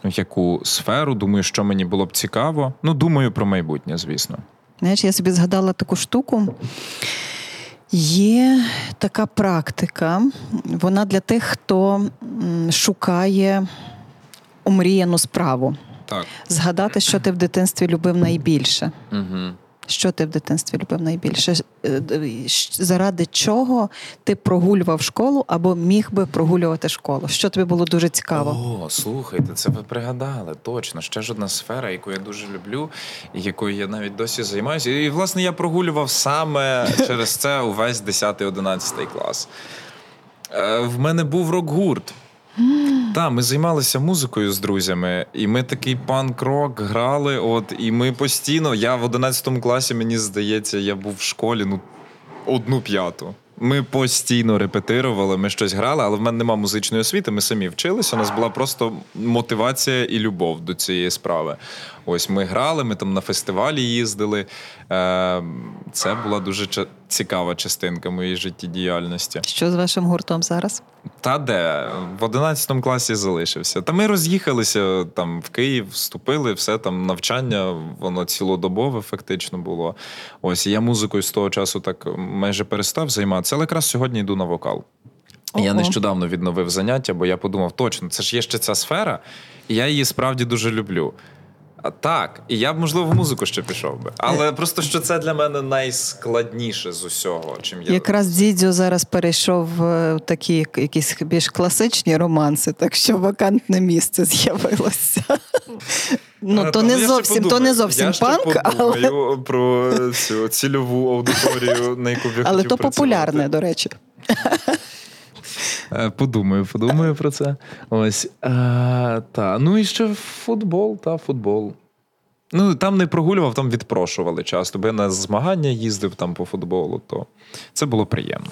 в яку сферу. Думаю, що мені було б цікаво. Ну, думаю про майбутнє, звісно. Знаєш, я собі згадала таку штуку. Є така практика, вона для тих, хто шукає омріяну справу. Так. Згадати, що ти в дитинстві любив найбільше. Угу. Що ти в дитинстві любив найбільше? Е, щ- Заради чого ти прогулював школу або міг би прогулювати школу? Що тобі було дуже цікаво? О, слухайте, це ви пригадали. Точно. Ще ж одна сфера, яку я дуже люблю, і якою я навіть досі займаюся. І, власне, я прогулював саме через це увесь 10-11 клас. Е, В мене був рок-гурт. Так, ми займалися музикою з друзями, і ми такий панк-рок грали. От, і ми постійно. Я в 11 класі, мені здається, я був в школі ну, одну п'яту. Ми постійно репетирували, ми щось грали, але в мене нема музичної освіти. Ми самі вчилися. У нас була просто мотивація і любов до цієї справи. Ось ми грали, ми там на фестивалі їздили. Е, Це була дуже цікава частинка моєї життєдіяльності. Що з вашим гуртом зараз? Та де в 11 класі залишився. Та ми роз'їхалися там в Київ, вступили, все там навчання, воно цілодобове фактично було. Ось я музикою з того часу так майже перестав займатися, але якраз сьогодні йду на вокал. Я нещодавно відновив заняття, бо я подумав, точно, це ж є ще ця сфера, і я її справді дуже люблю. Так, і я б, можливо, в музику ще пішов би. Але просто що це для мене найскладніше з усього, чим я Якраз Дідзьо зараз перейшов в такі якісь більш класичні романси, так що вакантне місце з'явилося. Ну, Е, то не зовсім, то не зовсім я панк, але, про цю цільову аудиторію, на яку я але то працювати. популярне, до речі. Е, Подумаю, подумаю про це. Ось. А, та. Ну і ще футбол, та футбол. Ну, там не прогулював, там відпрошували часто, бо я на змагання їздив там по футболу, то це було приємно.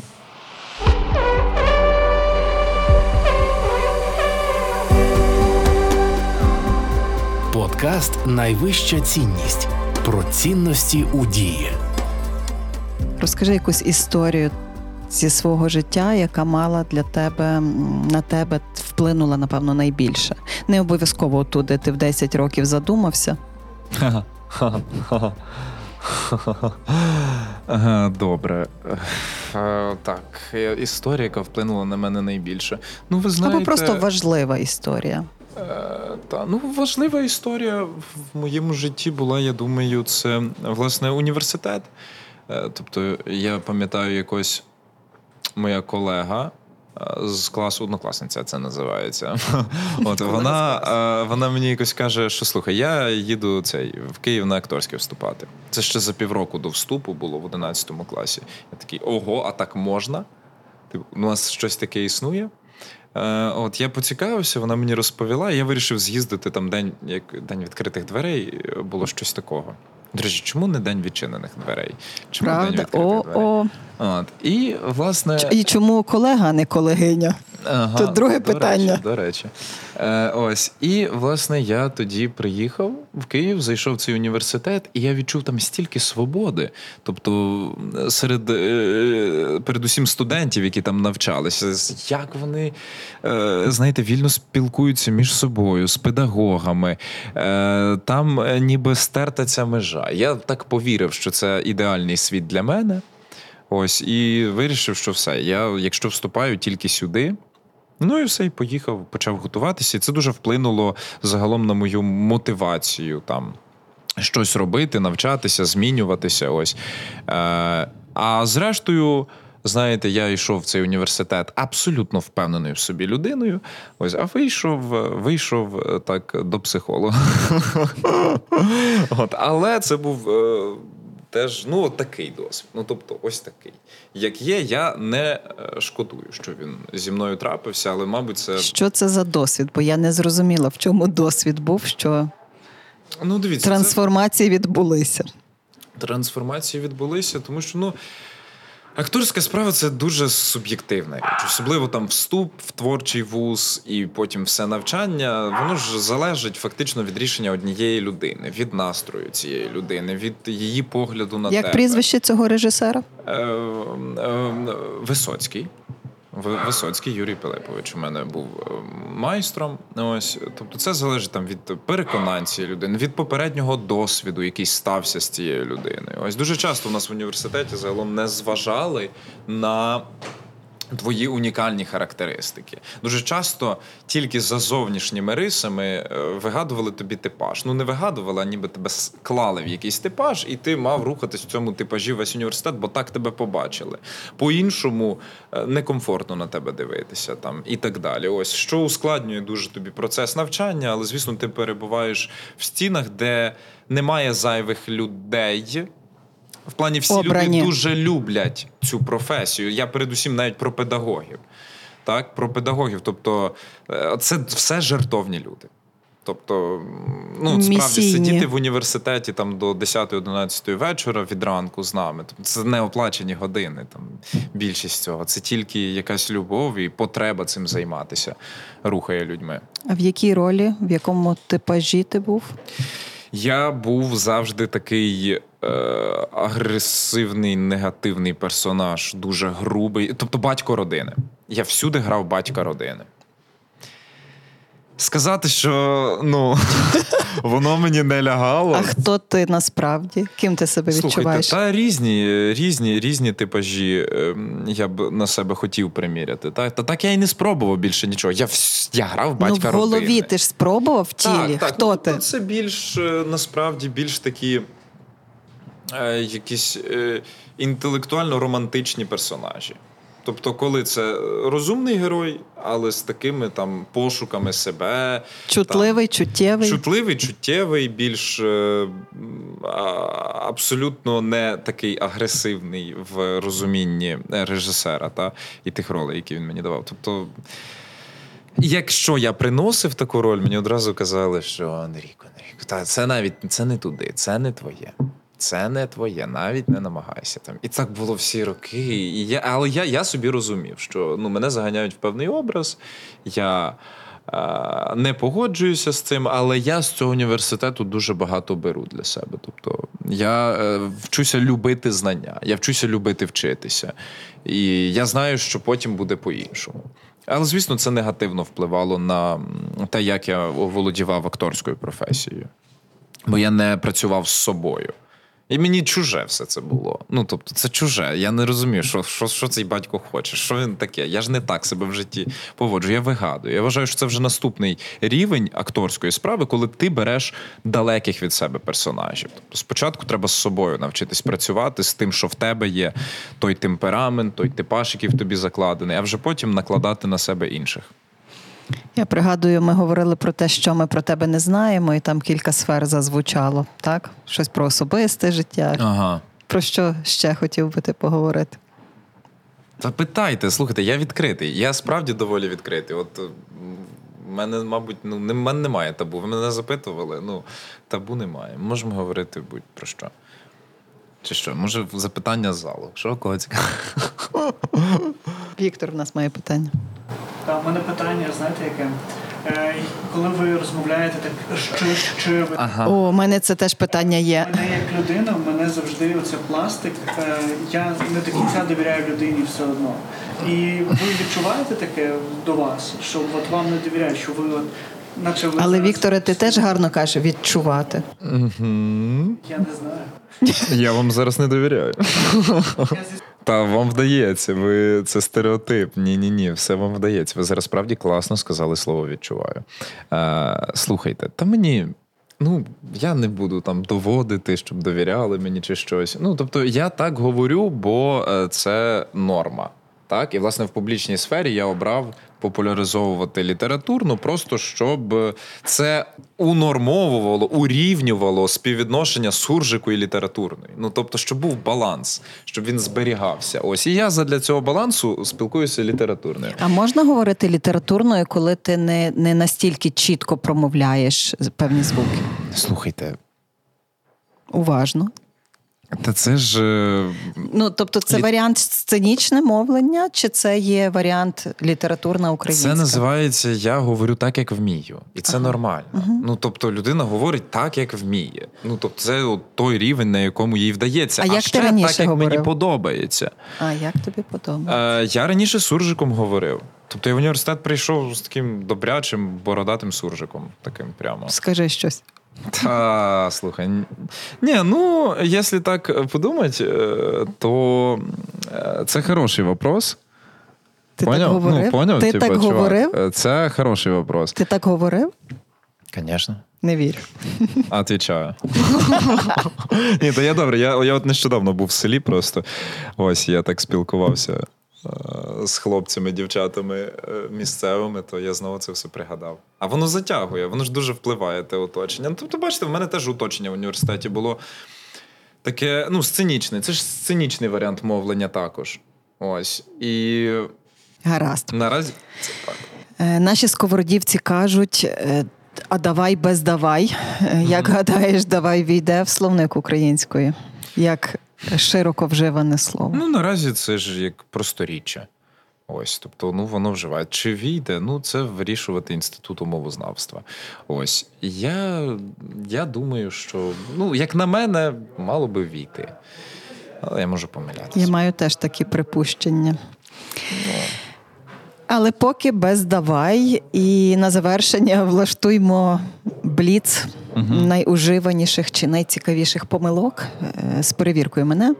Подкаст Найвища цінність про цінності у дії. Розкажи якусь історію зі свого життя, яка мала для тебе на тебе вплинула, напевно, найбільше. Не обов'язково туди ти в 10 років задумався. Добре. Е, Так, е, історія, яка вплинула на мене найбільше. Ну, ви знаєте, Або просто важлива історія. Е, Та ну важлива історія в моєму житті була. Я думаю, це власне університет. Тобто, я пам'ятаю, якось моя колега. е, З класу однокласниця це називається. От вона, е, вона мені якось каже, що слухай, я їду цей в Київ на акторське вступати. Це ще за півроку до вступу було в 11 класі. Я такий, ого, а так можна? Типу, у нас щось таке існує. Е, От я поцікавився, вона мені розповіла, і я вирішив з'їздити там день, як день відкритих дверей, е, було щось такого. До речі, чому не день відчинених дверей? Чому день відкритих О, дверей? От. І, власне, Ч- І чому колега, а не колегиня? Ага, Тут друге до питання. Речі, до речі. Е, ось. І, власне, я тоді приїхав в Київ, зайшов в цей університет, і я відчув там стільки свободи. Тобто, серед е, передусім студентів, які там навчалися, як вони, е, знаєте, вільно спілкуються між собою, з педагогами. Е, там е, ніби стерта ця межа. Я так повірив, що це ідеальний світ для мене. Ось, і вирішив, що все. Я, якщо вступаю тільки сюди, ну і все, і поїхав, почав готуватися. І це дуже вплинуло загалом на мою мотивацію там. Щось робити, навчатися, змінюватися. Ось. Е, а зрештою, знаєте, я йшов в цей університет абсолютно впевненою в собі людиною. Ось, а вийшов, вийшов е, так до психолога. От, але це був. Теж ну от такий досвід. Ну тобто, ось такий. Як є, я не е, шкодую, що він зі мною трапився, але мабуть, це Що це за досвід? Бо я не зрозуміла, в чому досвід був, що ну дивіться, це- трансформації відбулися. трансформації відбулися, тому що ну. Акторська справа це дуже суб'єктивна річ. Особливо там вступ в творчий вуз і потім все навчання. Воно ж залежить фактично від рішення однієї людини, від настрою цієї людини, від її погляду на Як тебе. прізвище цього режисера? Е, е, Висоцький. Висоцький Юрій Пилипович у мене був е, майстром. Ось, тобто, це залежить там від переконань цієї людини, від попереднього досвіду, який стався з цією людиною. Ось дуже часто у нас в університеті загалом не зважали на. Твої унікальні характеристики. Дуже часто тільки за зовнішніми рисами е, вигадували тобі типаж. Ну не вигадували, а ніби тебе с- клали в якийсь типаж, і ти мав рухатись в цьому типажі весь університет, бо так тебе побачили. По-іншому е, некомфортно на тебе дивитися там і так далі. Ось що ускладнює дуже тобі процес навчання, але звісно, ти перебуваєш в стінах, де немає зайвих людей. В плані всі Обрані. люди дуже люблять цю професію. Я передусім навіть про педагогів. Так, про педагогів. Тобто, е, це все жертовні люди. Тобто, ну справді Місійні. сидіти в університеті там до 10-11 вечора від ранку з нами. Тобто, це не оплачені години. Там більшість цього. Це тільки якась любов і потреба цим займатися рухає людьми. А в якій ролі, в якому типажі ти був? Я був завжди такий агресивний, негативний персонаж, дуже грубий. Тобто батько родини. Я всюди грав батька родини. Сказати, що ну, воно мені не лягало. А хто ти насправді? Ким ти себе Слухайте, відчуваєш? та різні, різні, різні типажі ем, я б на себе хотів приміряти. Та, та так я і не спробував більше нічого. Я, я грав ну, батька в голові родини. ти ж спробував в тілі. Так, так. Хто ну, ти? Це більш е, насправді більш такі е, якісь е, інтелектуально-романтичні персонажі. Тобто, коли це розумний герой, але з такими там пошуками себе, Чутливий, чуттєвий. чутливий, чуттєвий, більш е, абсолютно не такий агресивний в розумінні е, режисера та, і тих ролей, які він мені давав. Тобто, якщо я приносив таку роль, мені одразу казали, що Андрійко, Андрійко, та це навіть це не туди, це не твоє. Це не твоє, навіть не намагайся там. І так було всі роки. І я, але я, я собі розумів, що ну, мене заганяють в певний образ. Я е, не погоджуюся з цим, але я з цього університету дуже багато беру для себе. Тобто я е, вчуся любити знання, я вчуся любити вчитися. І я знаю, що потім буде по-іншому. Але, звісно, це негативно впливало на те, як я володівав акторською професією. Бо я не працював з собою. І мені чуже все це було. Ну, тобто, це чуже. Я не розумію, що, що, що цей батько хоче, що він таке. Я ж не так себе в житті поводжу. Я вигадую. Я вважаю, що це вже наступний рівень акторської справи, коли ти береш далеких від себе персонажів. Тобто, спочатку треба з собою навчитись працювати з тим, що в тебе є той темперамент, той типаж, який в тобі закладений, а вже потім накладати на себе інших. Я пригадую, ми говорили про те, що ми про тебе не знаємо, і там кілька сфер зазвучало. Так? Щось про особисте життя. Ага. Про що ще хотів би ти поговорити? Та питайте, слухайте, я відкритий. Я справді доволі відкритий. От в мене, мабуть, ну не- в мене немає табу. Ви мене запитували. Ну, табу немає. Можемо говорити будь-про що. Чи що? Може, запитання з залу. Що кого цікаво? Віктор, в нас має питання. Та, у мене питання, знаєте, яке? Е, коли ви розмовляєте так, що, чи ви Ага. О, у мене це теж питання є. мене як людина, в мене завжди оце пластик. Е, я не до кінця довіряю людині все одно. І ви відчуваєте таке до вас, що от вам не довіряють, що ви от. Наче ви Але зараз- Вікторе, ти теж гарно кажеш відчувати. Я не знаю. Я вам зараз не довіряю. Я зі Та вам вдається, ви це стереотип. Ні, ні, ні, все вам вдається. Ви зараз справді класно сказали слово відчуваю. Е, слухайте, та мені. Ну, я не буду там доводити, щоб довіряли мені чи щось. Ну, тобто, я так говорю, бо е, це норма. Так, і власне в публічній сфері я обрав популяризовувати літературну, просто щоб це унормовувало, урівнювало співвідношення суржику і літературної. Ну тобто, щоб був баланс, щоб він зберігався. Ось і я задля цього балансу спілкуюся літературною. А можна говорити літературною, коли ти не, не настільки чітко промовляєш певні звуки? Слухайте, Уважно. Та це ж е, Ну, тобто, це Лі- варіант сценічне мовлення, чи це є варіант літературна українська? Це називається Я говорю так, як вмію, і це нормально. Ну тобто, людина говорить так, як вміє. Ну тобто, це от той рівень, на якому їй вдається. А як ти ще раніше так, як мені подобається. А як тобі подобається? Е, я раніше суржиком говорив. Тобто я в університет прийшов з таким добрячим бородатим суржиком, таким прямо. Скажи щось. Та слухай. Ні, ну якщо так подумати, е, то е, це хороший вопрос. Ти поняв? так говорив? Ну, поняв, Ти типа, так чувак, говорив? е, Це хороший вопрос. Ти так говорив? Звісно. Не вірю. Отвічаю. Ні, то я добре. Я, я от нещодавно був в селі просто. Ось я так спілкувався з хлопцями, дівчатами е, місцевими, то я знову це все пригадав. А воно затягує, воно ж дуже впливає те оточення. Ну, тобто, бачите, в мене теж оточення в університеті було таке, ну, сценічне. Це ж сценічний варіант мовлення також. Ось. І Гаразд. наразі це так. Е, Наші сковородівці кажуть. е, А давай без давай. Е, Як гадаєш, давай війде в словник української, як широко вживане слово. Ну, наразі це ж як просторіччя. Ось, тобто, ну воно вживає. Чи війде? Ну, це вирішувати інституту мовознавства. Ось. Я, я думаю, що, ну, як на мене, мало би війти. Але я можу помилятися. Я маю теж такі припущення. Але поки без давай, і на завершення влаштуймо бліц найуживаніших чи найцікавіших помилок е, з перевіркою мене.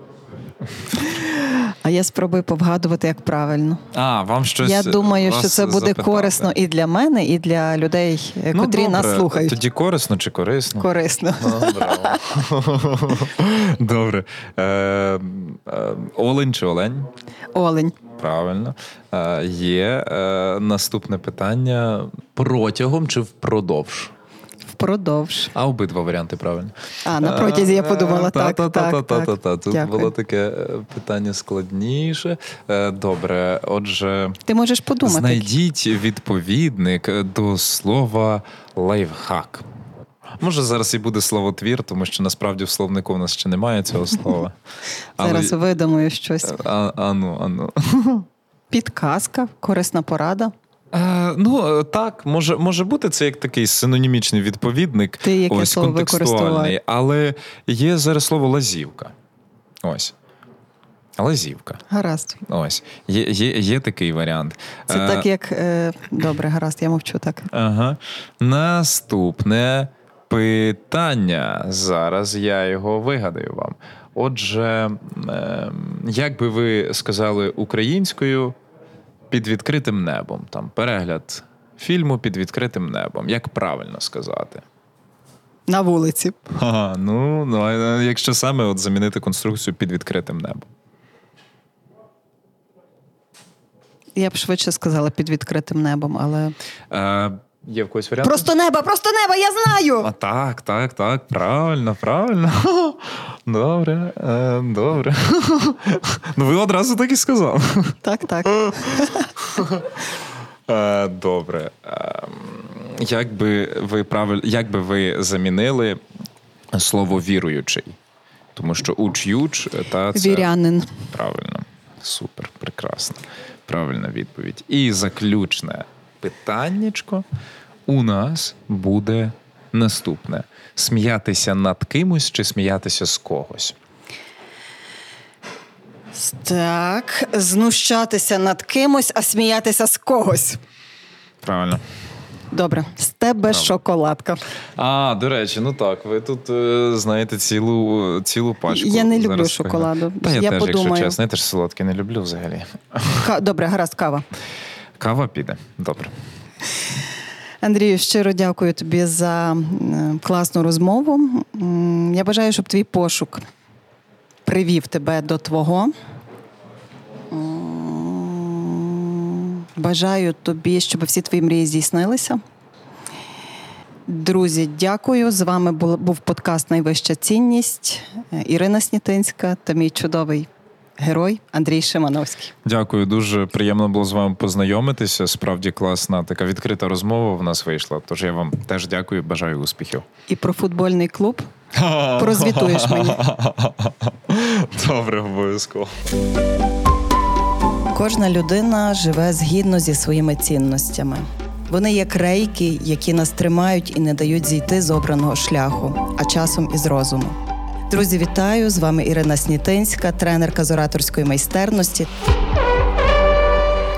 А я спробую повгадувати, як правильно. А, вам щось. я думаю, що це буде запитати. корисно і для мене, і для людей, е, Ну, котрі нас слухають. Тоді корисно чи корисно? Корисно. Ну. Добре. Е, олень чи олень? Олень. Правильно. Е, є е, наступне питання: протягом чи впродовж? Впродовж. А обидва варіанти правильно. А, на протязі я подумала, Е, так, так, так. Та-та-та-та-та. Тут Дякую. було таке е, питання складніше. Е, Добре, отже, Ти можеш подумати. знайдіть відповідник до слова лайфхак. Може, зараз і буде словотвір, тому що насправді в словнику в нас ще немає цього слова. Зараз видумаю щось. А, ану, ану. Підказка, корисна порада. Е, ну е, так, може, може бути це як такий синонімічний відповідник, Ти яке ось слово контекстуальний, але є зараз слово лазівка. Ось. Лазівка. Гаразд. Ось. Є, є, є такий варіант. Це Е, так, як е, добре, гаразд, я мовчу так. Ага. Наступне питання. Зараз я його вигадаю вам. Отже, е, як би ви сказали українською під відкритим небом? Там перегляд фільму під відкритим небом. Як правильно сказати? На вулиці. Ага, ну, ну якщо саме от замінити конструкцію під відкритим небом. Я б швидше сказала під відкритим небом, але. Е, є в когось варіант? Просто небо, просто небо, я знаю! А так, так, так, правильно, правильно. Добре, е, добре. Ну, ви одразу так і сказали. Так, так. Е, добре. Е, як би ви правиль... як би ви замінили слово віруючий? Тому що уч-юч та це Вірянин. правильно. Супер, прекрасно. Правильна відповідь. І заключне питаннячко у нас буде наступне: сміятися над кимось чи сміятися з когось. Так, знущатися над кимось, а сміятися з когось. Правильно. Добре, з тебе шоколадка. А, до речі, ну так, ви тут е, знаєте цілу, цілу пачку. Я не люблю зараз шоколаду. Та я, Я теж, подумаю. якщо чесно, я теж солодке не люблю взагалі. Добре, гаразд, кава. Кава піде. Добре. Андрію, щиро дякую тобі за класну розмову. Я бажаю, щоб твій пошук привів тебе до твого. Бажаю тобі, щоб всі твої мрії здійснилися. Друзі, дякую. З вами був, був подкаст Найвища цінність. Е, Ірина Снітинська та мій чудовий герой Андрій Шимановський. Дякую, дуже приємно було з вами познайомитися. Справді класна така відкрита розмова в нас вийшла. Тож я вам теж дякую, бажаю успіхів. І про футбольний клуб прозвітуєш мені. Добре, обов'язково. Кожна людина живе згідно зі своїми цінностями. Вони як рейки, які нас тримають і не дають зійти з обраного шляху, а часом із розуму. Друзі, вітаю! З вами Ірина Снітинська, тренерка з ораторської майстерності.